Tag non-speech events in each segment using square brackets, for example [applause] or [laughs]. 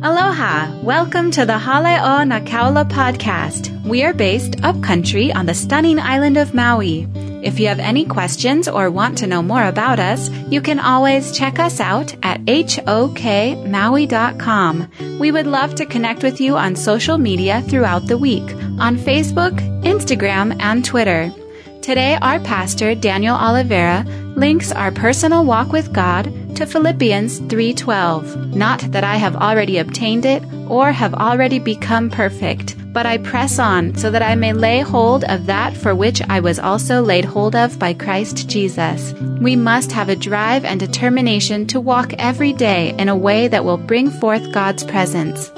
Aloha! Welcome to the Hale'o Nakaula podcast. We are based upcountry on the stunning island of Maui. If you have any questions or want to know more about us, you can always check us out at hokmaui.com. We would love to connect with you on social media throughout the week on Facebook, Instagram, and Twitter. Today, our pastor, Daniel Oliveira, links our personal walk with God to Philippians 3:12. Not that I have already obtained it or have already become perfect, but I press on so that I may lay hold of that for which I was also laid hold of by Christ Jesus. We must have a drive and determination to walk every day in a way that will bring forth God's presence.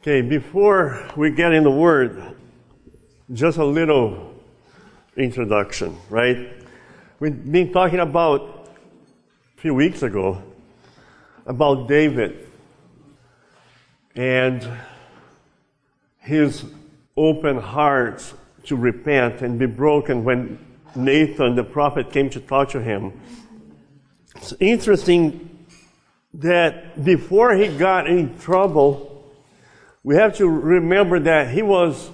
Okay, before we get in the word, just a little introduction, right? We've been talking about few weeks ago about David and his open heart to repent and be broken when Nathan, the prophet, came to talk to him. It's interesting that before he got in trouble, we have to remember that he was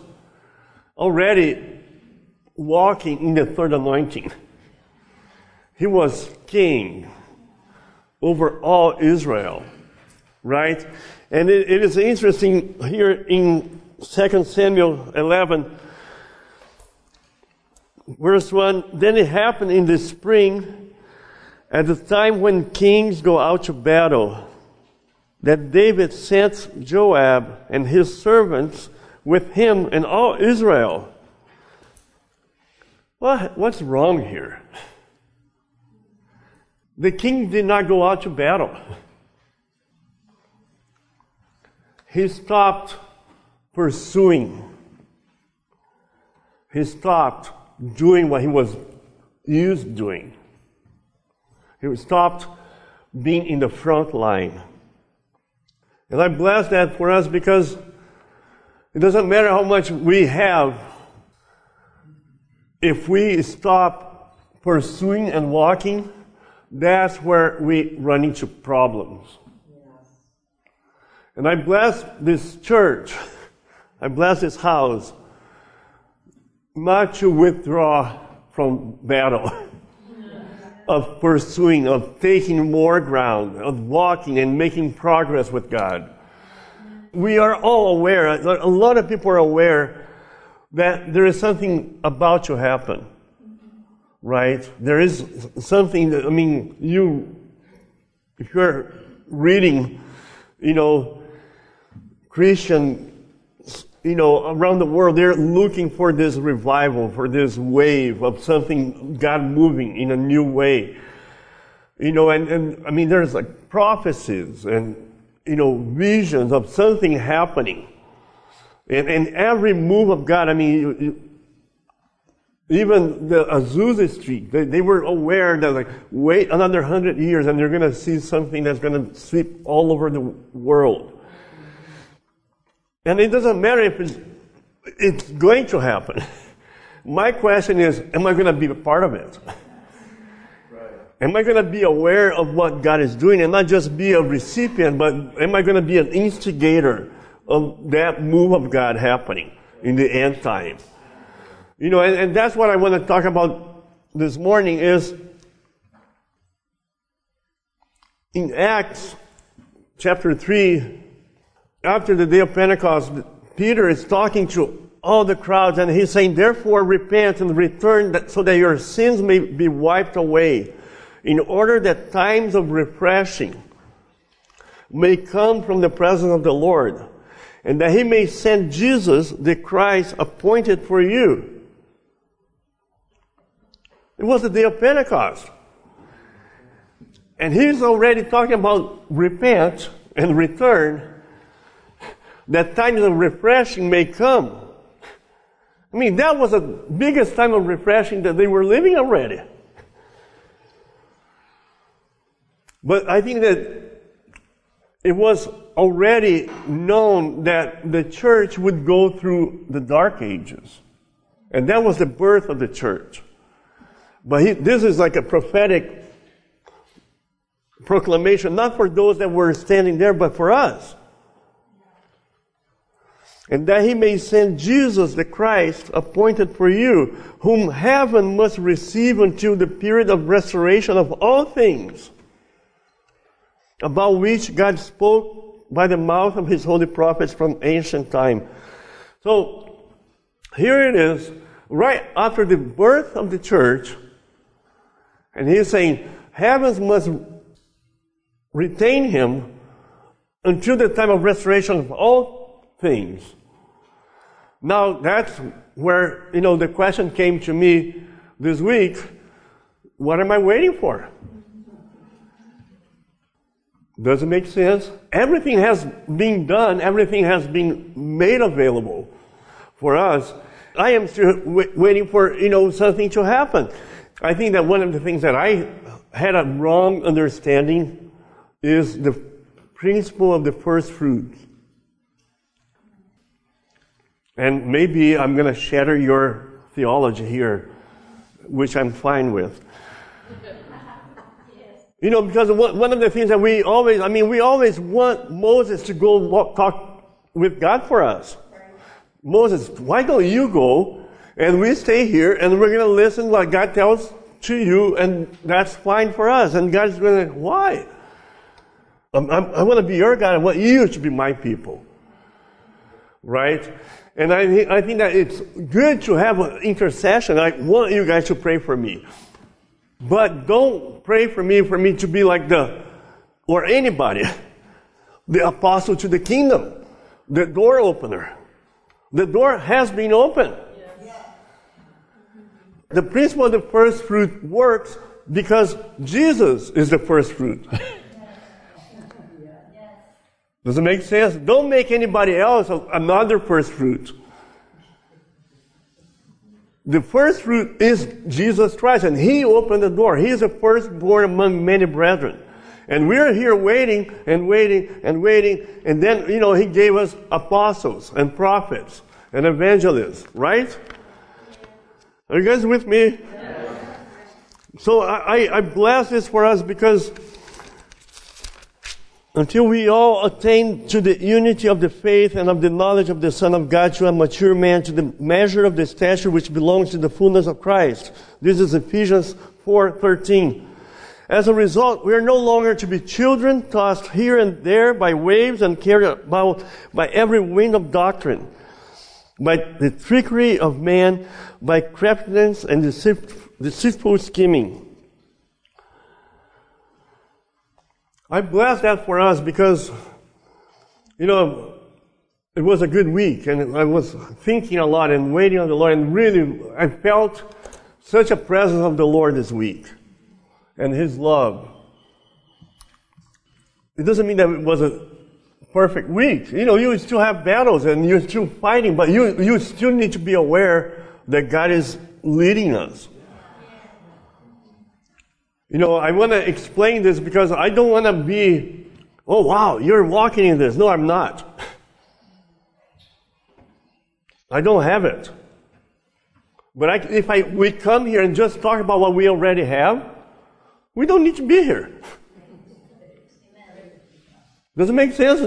already walking in the third anointing. He was king over all Israel, right? And it, it is interesting here in 2 Samuel 11, verse 1 Then it happened in the spring, at the time when kings go out to battle, that David sent Joab and his servants with him and all Israel. What, what's wrong here? The king did not go out to battle. He stopped pursuing. He stopped doing what he was used doing. He stopped being in the front line. And I bless that for us because it doesn't matter how much we have, if we stop pursuing and walking, that's where we run into problems. And I bless this church, I bless this house, not to withdraw from battle, [laughs] of pursuing, of taking more ground, of walking and making progress with God. We are all aware, a lot of people are aware that there is something about to happen right? There is something that, I mean, you, if you're reading, you know, Christian, you know, around the world, they're looking for this revival, for this wave of something, God moving in a new way. You know, and, and I mean, there's like prophecies and, you know, visions of something happening. And, and every move of God, I mean, you, even the Azusa Street, they, they were aware that like, wait another hundred years and they're going to see something that's going to sweep all over the world. And it doesn't matter if it's, it's going to happen. [laughs] My question is, am I going to be a part of it? Am I going to be aware of what God is doing and not just be a recipient, but am I going to be an instigator of that move of God happening in the end time? You know, and, and that's what I want to talk about this morning is in Acts chapter 3, after the day of Pentecost, Peter is talking to all the crowds and he's saying, therefore repent and return that, so that your sins may be wiped away in order that times of refreshing may come from the presence of the Lord and that he may send Jesus, the Christ appointed for you. It was the day of Pentecost. And he's already talking about repent and return, that times of refreshing may come. I mean, that was the biggest time of refreshing that they were living already. But I think that it was already known that the church would go through the dark ages. And that was the birth of the church. But he, this is like a prophetic proclamation, not for those that were standing there, but for us. and that he may send Jesus the Christ appointed for you, whom heaven must receive until the period of restoration of all things, about which God spoke by the mouth of his holy prophets from ancient time. So, here it is, right after the birth of the church, and he's saying, heavens must retain him until the time of restoration of all things. Now that's where, you know, the question came to me this week. What am I waiting for? Does it make sense? Everything has been done, everything has been made available for us. I am still w- waiting for, you know, something to happen. I think that one of the things that I had a wrong understanding is the principle of the first fruits. And maybe I'm going to shatter your theology here, which I'm fine with. [laughs] You know, because one of the things that we always, I mean, we always want Moses to go walk, talk with God for us. Moses, why don't you go and we stay here and we're going to listen what God tells to you and that's fine for us. And God's going to, why? I'm, I'm, i want to be your God. I want you to be my people. Right? And I, th- I think that it's good to have an intercession. I want you guys to pray for me. But don't pray for me for me to be like the, or anybody, [laughs] the apostle to the kingdom, the door opener. The door has been opened. The principle of the first fruit works because Jesus is the first fruit. [laughs] Does it make sense? Don't make anybody else another first fruit. The first fruit is Jesus Christ, and He opened the door. He is the firstborn among many brethren. And we're here waiting and waiting and waiting, and then, you know, He gave us apostles and prophets and evangelists, right? Are you guys with me? So I, I bless this for us because until we all attain to the unity of the faith and of the knowledge of the Son of God, to a mature man, to the measure of the stature which belongs to the fullness of Christ. This is Ephesians 4:13. As a result, we are no longer to be children tossed here and there by waves and carried about by every wind of doctrine, by the trickery of man, by craftiness and deceitful scheming. I bless that for us because, you know, it was a good week and I was thinking a lot and waiting on the Lord and really I felt such a presence of the Lord this week and His love. It doesn't mean that it was a perfect week. You know, you still have battles and you're still fighting, but you, you still need to be aware that God is leading us. You know, I want to explain this because I don't want to be, oh wow, you're walking in this. No, I'm not. [laughs] I don't have it. But I, if I, we come here and just talk about what we already have, we don't need to be here. [laughs] Does it make sense?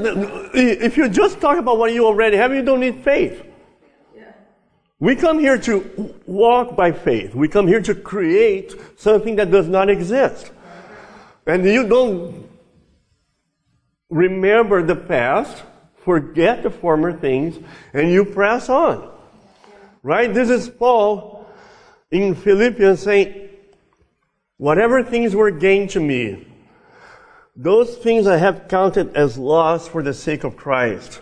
If you just talk about what you already have, you don't need faith. We come here to walk by faith. We come here to create something that does not exist. And you don't remember the past, forget the former things, and you press on. Right? This is Paul in Philippians saying, whatever things were gained to me, those things I have counted as loss for the sake of Christ.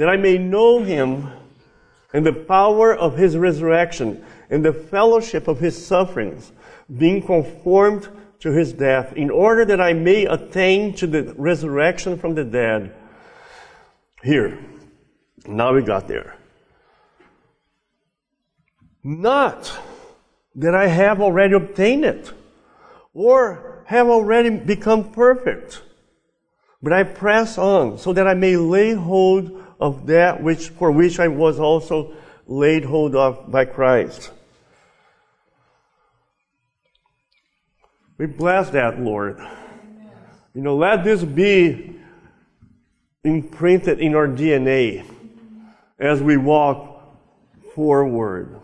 that I may know him and the power of his resurrection and the fellowship of his sufferings, being conformed to his death, in order that I may attain to the resurrection from the dead. Here. Now we got there. Not that I have already obtained it or have already become perfect, but I press on so that I may lay hold of that which, for which I was also laid hold of by Christ. We bless that, Lord. You know, let this be imprinted in our DNA as we walk forward.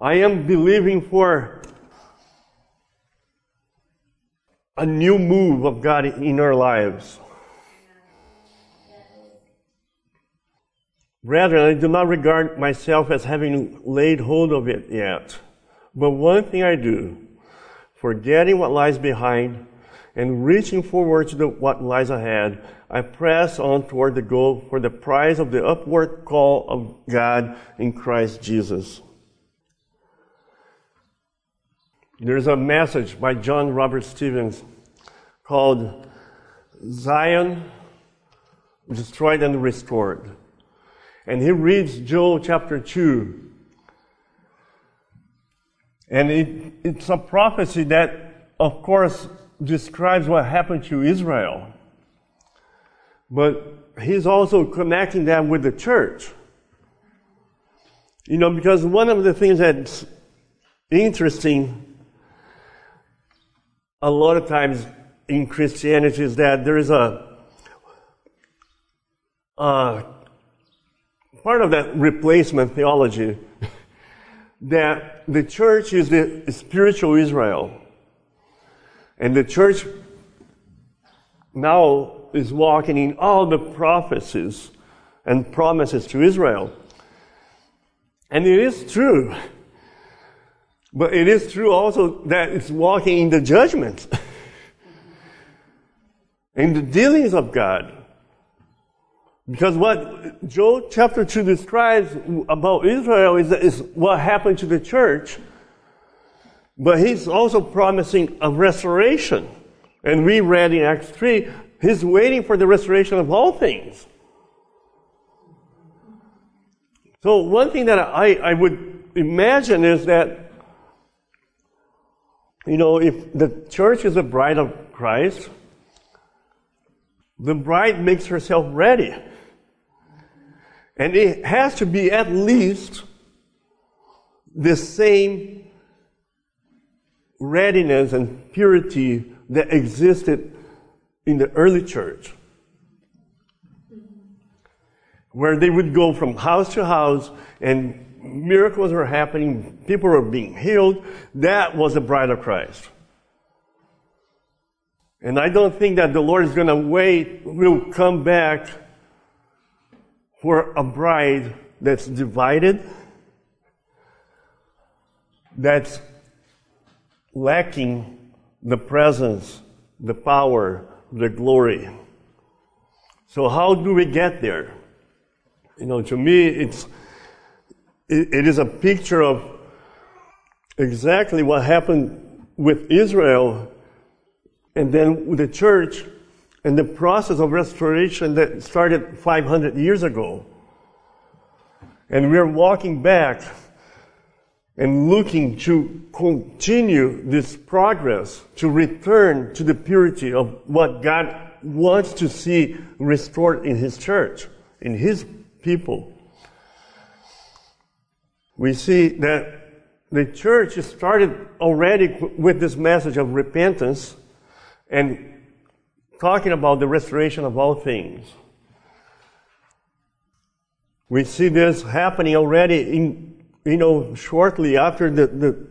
I am believing for a new move of God in our lives. Rather, I do not regard myself as having laid hold of it yet. But one thing I do, forgetting what lies behind and reaching forward to the, what lies ahead, I press on toward the goal for the prize of the upward call of God in Christ Jesus. There's a message by John Robert Stevens called Zion Destroyed and Restored. And he reads Joel chapter 2. And it, it's a prophecy that, of course, describes what happened to Israel. But he's also connecting that with the church. You know, because one of the things that's interesting a lot of times in Christianity is that there is a, a part of that replacement theology that the church is the spiritual Israel. And the church now is walking in all the prophecies and promises to Israel. And it is true. But it is true also that it's walking in the judgment, [laughs] in the dealings of God. Because what Joel chapter 2 describes about Israel is, is what happened to the church. But he's also promising a restoration. And we read in Acts 3, he's waiting for the restoration of all things. So one thing that I, I would imagine is that, you know, if the church is the bride of Christ, the bride makes herself ready. And it has to be at least the same readiness and purity that existed in the early church. Where they would go from house to house and miracles were happening, people were being healed. That was the bride of Christ. And I don't think that the Lord is going to wait, will come back for a bride that's divided, that's lacking the presence, the power, the glory. So how do we get there? You know, to me, it's, it, it is a picture of exactly what happened with Israel and then with the church and the process of restoration that started 500 years ago. And we're walking back and looking to continue this progress to return to the purity of what God wants to see restored in His church, in His people. We see that the church started already with this message of repentance and talking about the restoration of all things. We see this happening already in, you know, shortly after the, the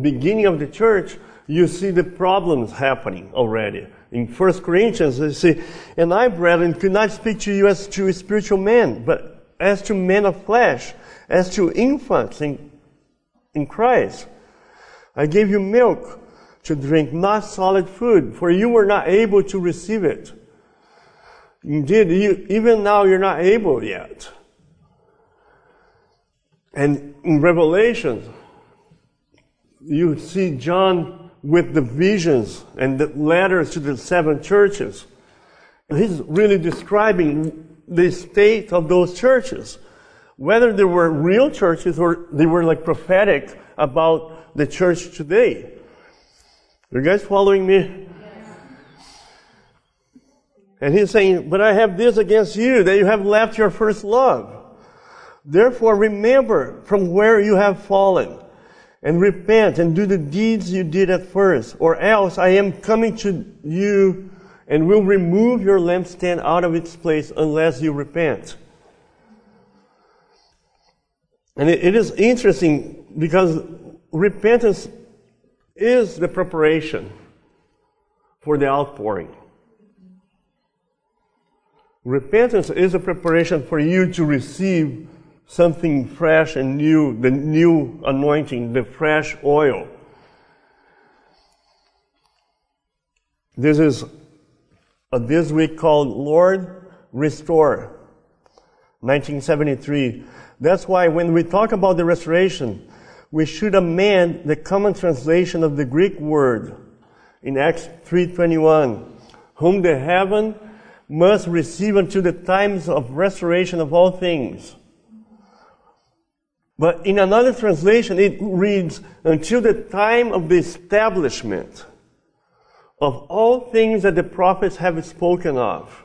beginning of the church, you see the problems happening already. In 1 Corinthians, they say, And I, brethren, could not speak to you as to spiritual men, but as to men of flesh, as to infants in, in Christ. I gave you milk to drink, not solid food, for you were not able to receive it. Indeed, you, even now you're not able yet. And in Revelation, you see John with the visions and the letters to the seven churches. He's really describing the state of those churches. Whether they were real churches or they were like prophetic about the church today. You guys following me? And he's saying, but I have this against you, that you have left your first love. Therefore remember from where you have fallen and repent and do the deeds you did at first, or else I am coming to you and will remove your lampstand out of its place unless you repent. And it, it is interesting because repentance is the preparation for the outpouring. Repentance is a preparation for you to receive something fresh and new, the new anointing, the fresh oil. This is a this week called Lord Restore, 1973. That's why when we talk about the restoration, we should amend the common translation of the Greek word in Acts 3:21, whom the heaven must receive until the times of restoration of all things but in another translation, it reads, until the time of the establishment of all things that the prophets have spoken of.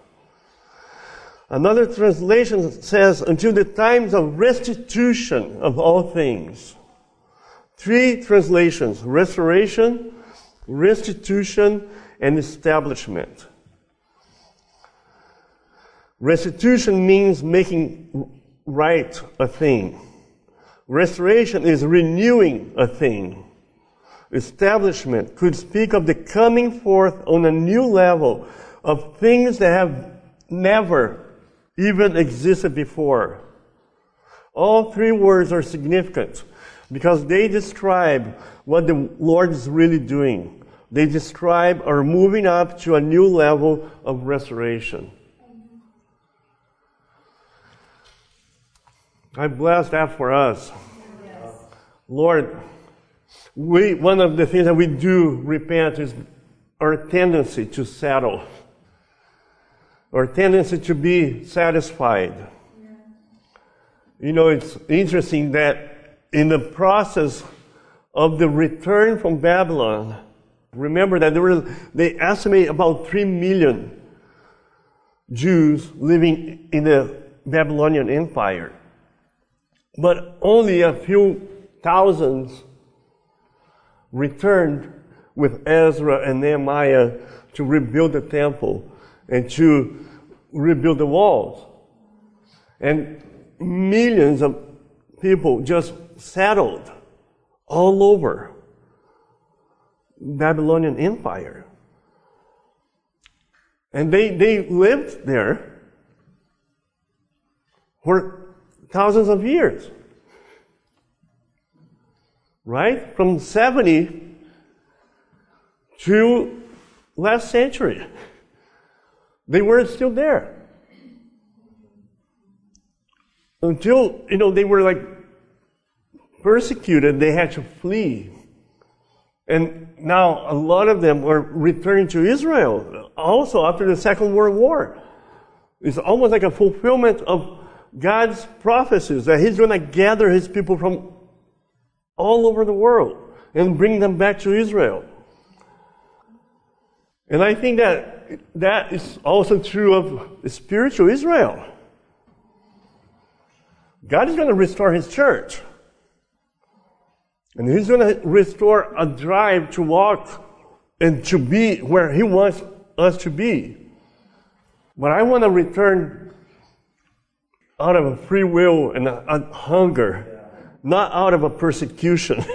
Another translation says, until the times of restitution of all things. Three translations, restoration, restitution, and establishment. Restitution means making right a thing. Restoration is renewing a thing. Establishment could speak of the coming forth on a new level of things that have never even existed before. All three words are significant because they describe what the Lord is really doing. They describe our moving up to a new level of restoration. I bless that for us. Yes. Lord, we, one of the things that we do repent is our tendency to settle, our tendency to be satisfied. You know, it's interesting that in the process of the return from Babylon, remember that there were, they estimate about 3 million Jews living in the Babylonian Empire but only a few thousands returned with Ezra and Nehemiah to rebuild the temple and to rebuild the walls. And millions of people just settled all over Babylonian Empire. And they, they lived there for thousands of years. Right? From 70 to last century. They were still there. Until, you know, they were like persecuted, they had to flee. And now a lot of them were returning to Israel also after the Second World War. It's almost like a fulfillment of God's prophecies that He's going to gather His people from all over the world and bring them back to Israel. And I think that that is also true of spiritual Israel. God is going to restore His church. And He's going to restore a drive to walk and to be where He wants us to be. But I want to return out of a free will and a, a hunger, not out of a persecution.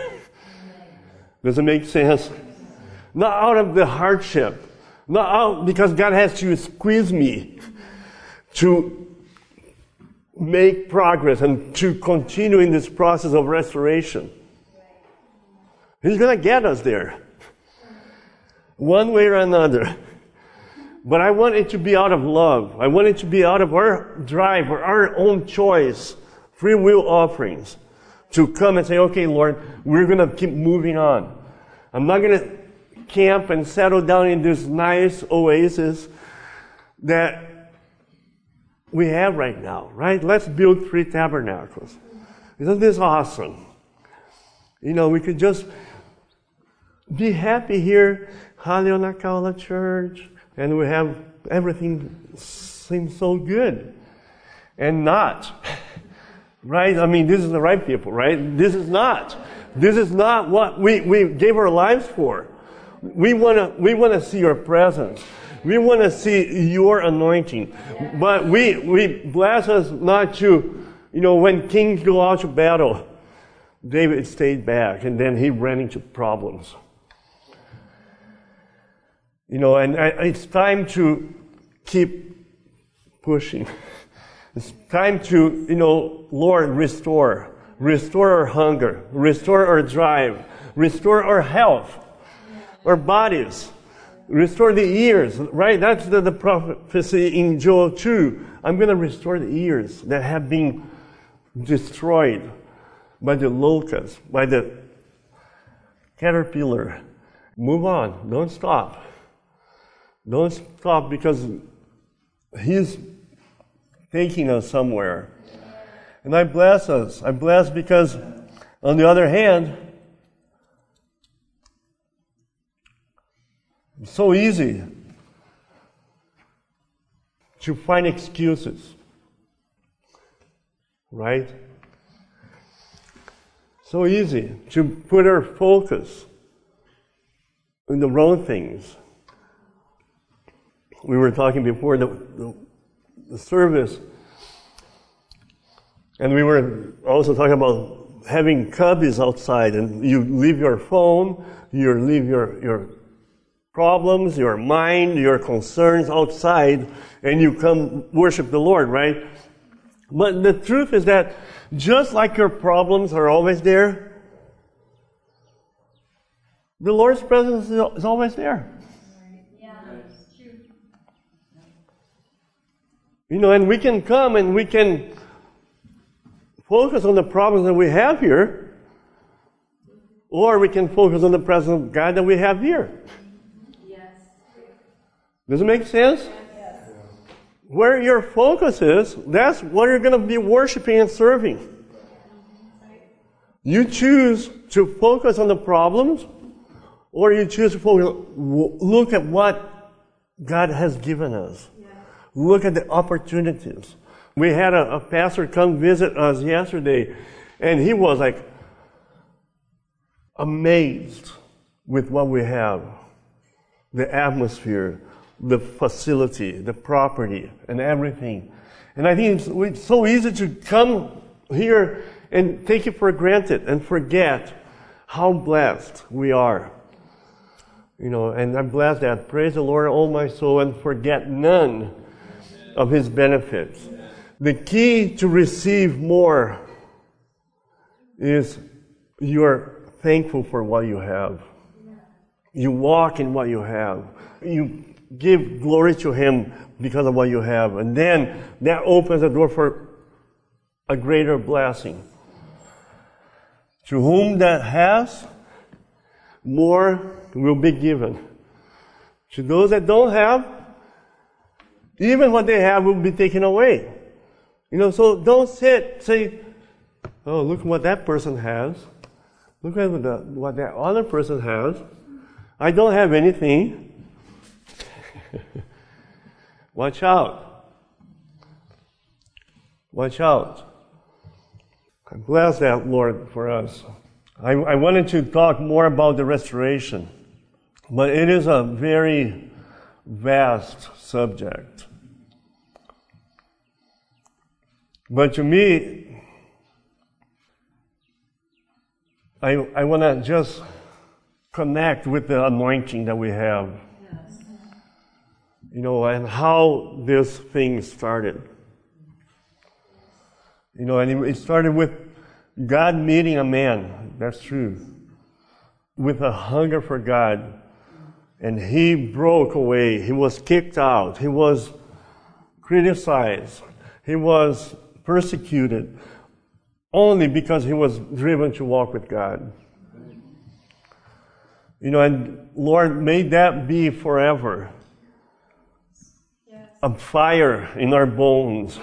[laughs] Does it make sense? Not out of the hardship, not out because God has to squeeze me to make progress and to continue in this process of restoration. He's going to get us there. One way or another. But I want it to be out of love. I want it to be out of our drive or our own choice, free will offerings, to come and say, okay, Lord, we're going to keep moving on. I'm not going to camp and settle down in this nice oasis that we have right now, right? Let's build three tabernacles. Isn't this awesome? You know, we could just be happy here, Hale'o Nakaula Church, and we have everything seems so good. And not. Right? I mean, this is the right people, right? This is not. This is not what we, we gave our lives for. We want to we want to see your presence. We want to see your anointing. But we we bless us not to, you know, when kings go out to battle, David stayed back and then he ran into problems. You know, and it's time to keep pushing. [laughs] It's time to, you know, Lord, restore. Restore our hunger. Restore our drive. Restore our health. Our bodies. Restore the ears, right? That's the, the prophecy in Joel 2. I'm going to restore the ears that have been destroyed by the locust, by the caterpillar. Move on. Don't stop. Don't stop because He's taking us somewhere. And I bless us. I bless because, on the other hand, it's so easy to find excuses. Right? So easy to put our focus in the wrong things. We were talking before the, the, the service, and we were also talking about having cubbies outside, and you leave your phone, you leave your, your problems, your mind, your concerns outside, and you come worship the Lord, right? But the truth is that just like your problems are always there, the Lord's presence is always there. You know, and we can come and we can focus on the problems that we have here, or we can focus on the presence of God that we have here. Yes. Does it make sense? Yes. Where your focus is, that's what you're going to be worshiping and serving. You choose to focus on the problems, or you choose to focus, look at what God has given us. Look at the opportunities. We had a, a pastor come visit us yesterday, and he was like amazed with what we have the atmosphere, the facility, the property, and everything. And I think it's, so easy to come here and take it for granted and forget how blessed we are. You know, and I'm blessed that praise the Lord, all my soul, and forget none of his benefits. The key to receive more is you're thankful for what you have. You walk in what you have. You give glory to him because of what you have. And then that opens the door for a greater blessing. To whom that has, more will be given. To those that don't have, even what they have will be taken away. You know, so don't sit, say, oh, look what that person has. Look at what that other person has. I don't have anything. [laughs] Watch out. Watch out. I bless that, Lord, for us. I, I wanted to talk more about the restoration, but it is a very vast subject. But to me, I, I want to just connect with the anointing that we have. Yes. You know, and how this thing started. You know, and it started with God meeting a man, that's true, with a hunger for God. And he broke away. He was kicked out. He was criticized. He was persecuted only because he was driven to walk with God. You know, and Lord, may that be forever a fire in our bones.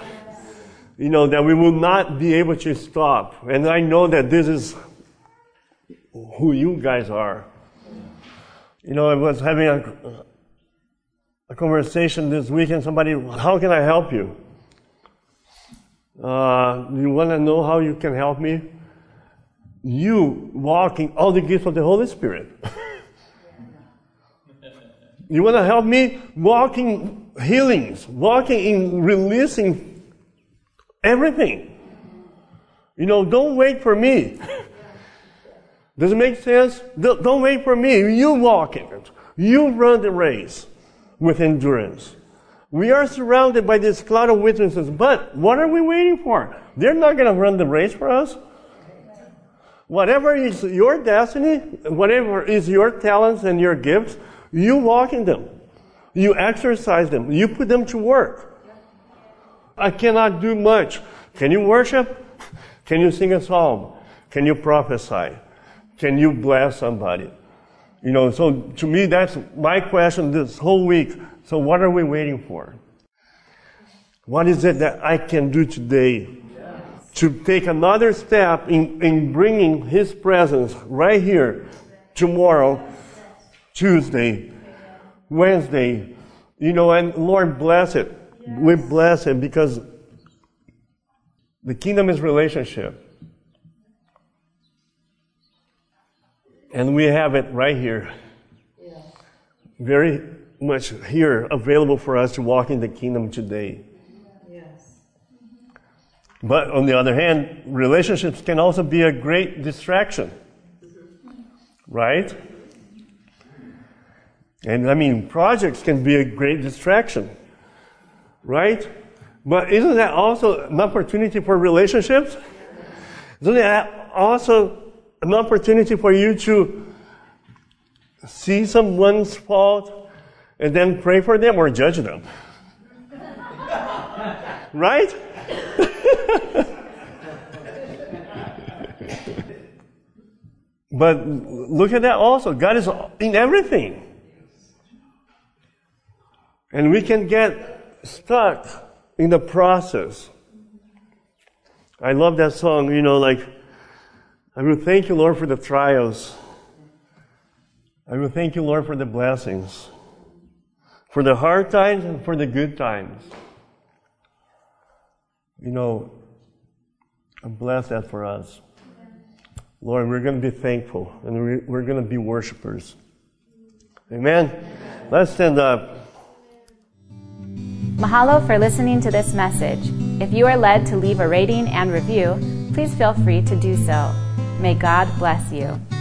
You know, that we will not be able to stop. And I know that this is who you guys are. You know, I was having a, a conversation this weekend. Somebody, how can I help you? Uh, you want to know how you can help me? You walking all the gifts of the Holy Spirit. [laughs] you want to help me walking healings, walking in releasing everything. You know, don't wait for me. Does it make sense? Don't wait for me. You walk it. You run the race with endurance. We are surrounded by this cloud of witnesses, but what are we waiting for? They're not going to run the race for us. Whatever is your destiny, whatever is your talents and your gifts, you walk in them. You exercise them. You put them to work. I cannot do much. Can you worship? Can you sing a psalm? Can you prophesy? Can you bless somebody? You know, so to me, that's my question this whole week. So what are we waiting for? What is it that I can do today to take another step in, in bringing His presence right here tomorrow, Tuesday, Wednesday, you know, and Lord bless it. We bless it because the kingdom is relationship. And we have it right here. Yeah. Very much here available for us to walk in the kingdom today. Yes. But on the other hand, relationships can also be a great distraction. Mm-hmm. Right? And I mean, projects can be a great distraction. Right? But isn't that also an opportunity for relationships? Isn't that also an opportunity for you to see someone's fault and then pray for them or judge them. [laughs] right? [laughs] but look at that also. God is in everything. And we can get stuck in the process. I love that song, you know, like, I will thank you, Lord, for the trials. I will thank you, Lord, for the blessings, for the hard times and for the good times. You know, bless that for us. Lord, we're going to be thankful and we're going to be worshipers. Amen. Let's stand up. Mahalo for listening to this message. If you are led to leave a rating and review, please feel free to do so. May God bless you.